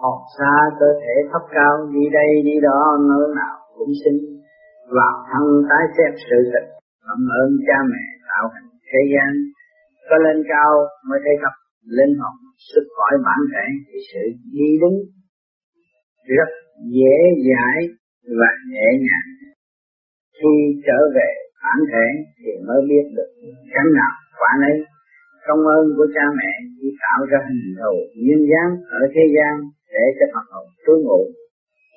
hồn xa cơ thể thấp cao, đi đây, đi đó, nơi nào cũng sinh. Vào thân tái xét sự tình cảm ơn cha mẹ tạo thành thế gian. Có lên cao mới thấy gặp linh hồn xuất khỏi bản thể thì sự đi đứng rất dễ dãi và nhẹ nhàng. Khi trở về bản thể thì mới biết được cánh nào quả nấy công ơn của cha mẹ khi tạo ra hình thù nhân dáng ở thế gian để cho phật hồn trú ngụ.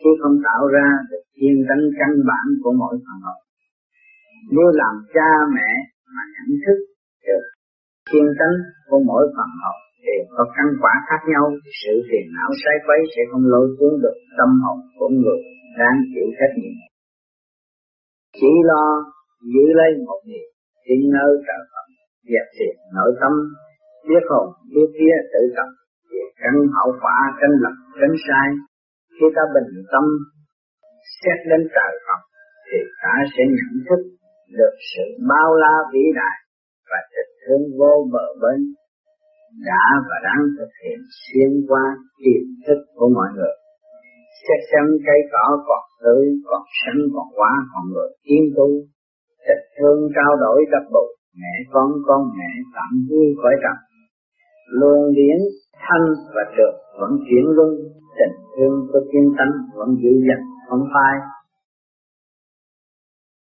Chứ không tạo ra được thiên tánh căn bản của mỗi phật hồn. Nếu làm cha mẹ mà nhận thức được thiên tánh của mỗi phật hồn thì có căn quả khác nhau. Sự phiền não sai quấy sẽ không lôi cuốn được tâm hồn của người đang chịu trách nhiệm. Chỉ lo giữ lấy một niềm tin nơi trời Phật, dẹp triệt nội tâm, biết hồn, biết vía tự tập về căn hậu quả tranh lập tránh sai khi ta bình tâm xét đến trời Phật thì ta sẽ nhận thức được sự bao la vĩ đại và tình thương vô bờ bến đã và đang thực hiện xuyên qua tiềm thức của mọi người. Xét xem cây cỏ còn tươi, còn xanh, còn quá, còn người tiên tu. Tình thương trao đổi đắp bù, mẹ con con mẹ tạm vui khỏi trần. Luồng điển thân và được vẫn chuyển luân, tình thương của thiên tánh vẫn dịu dàng không phai.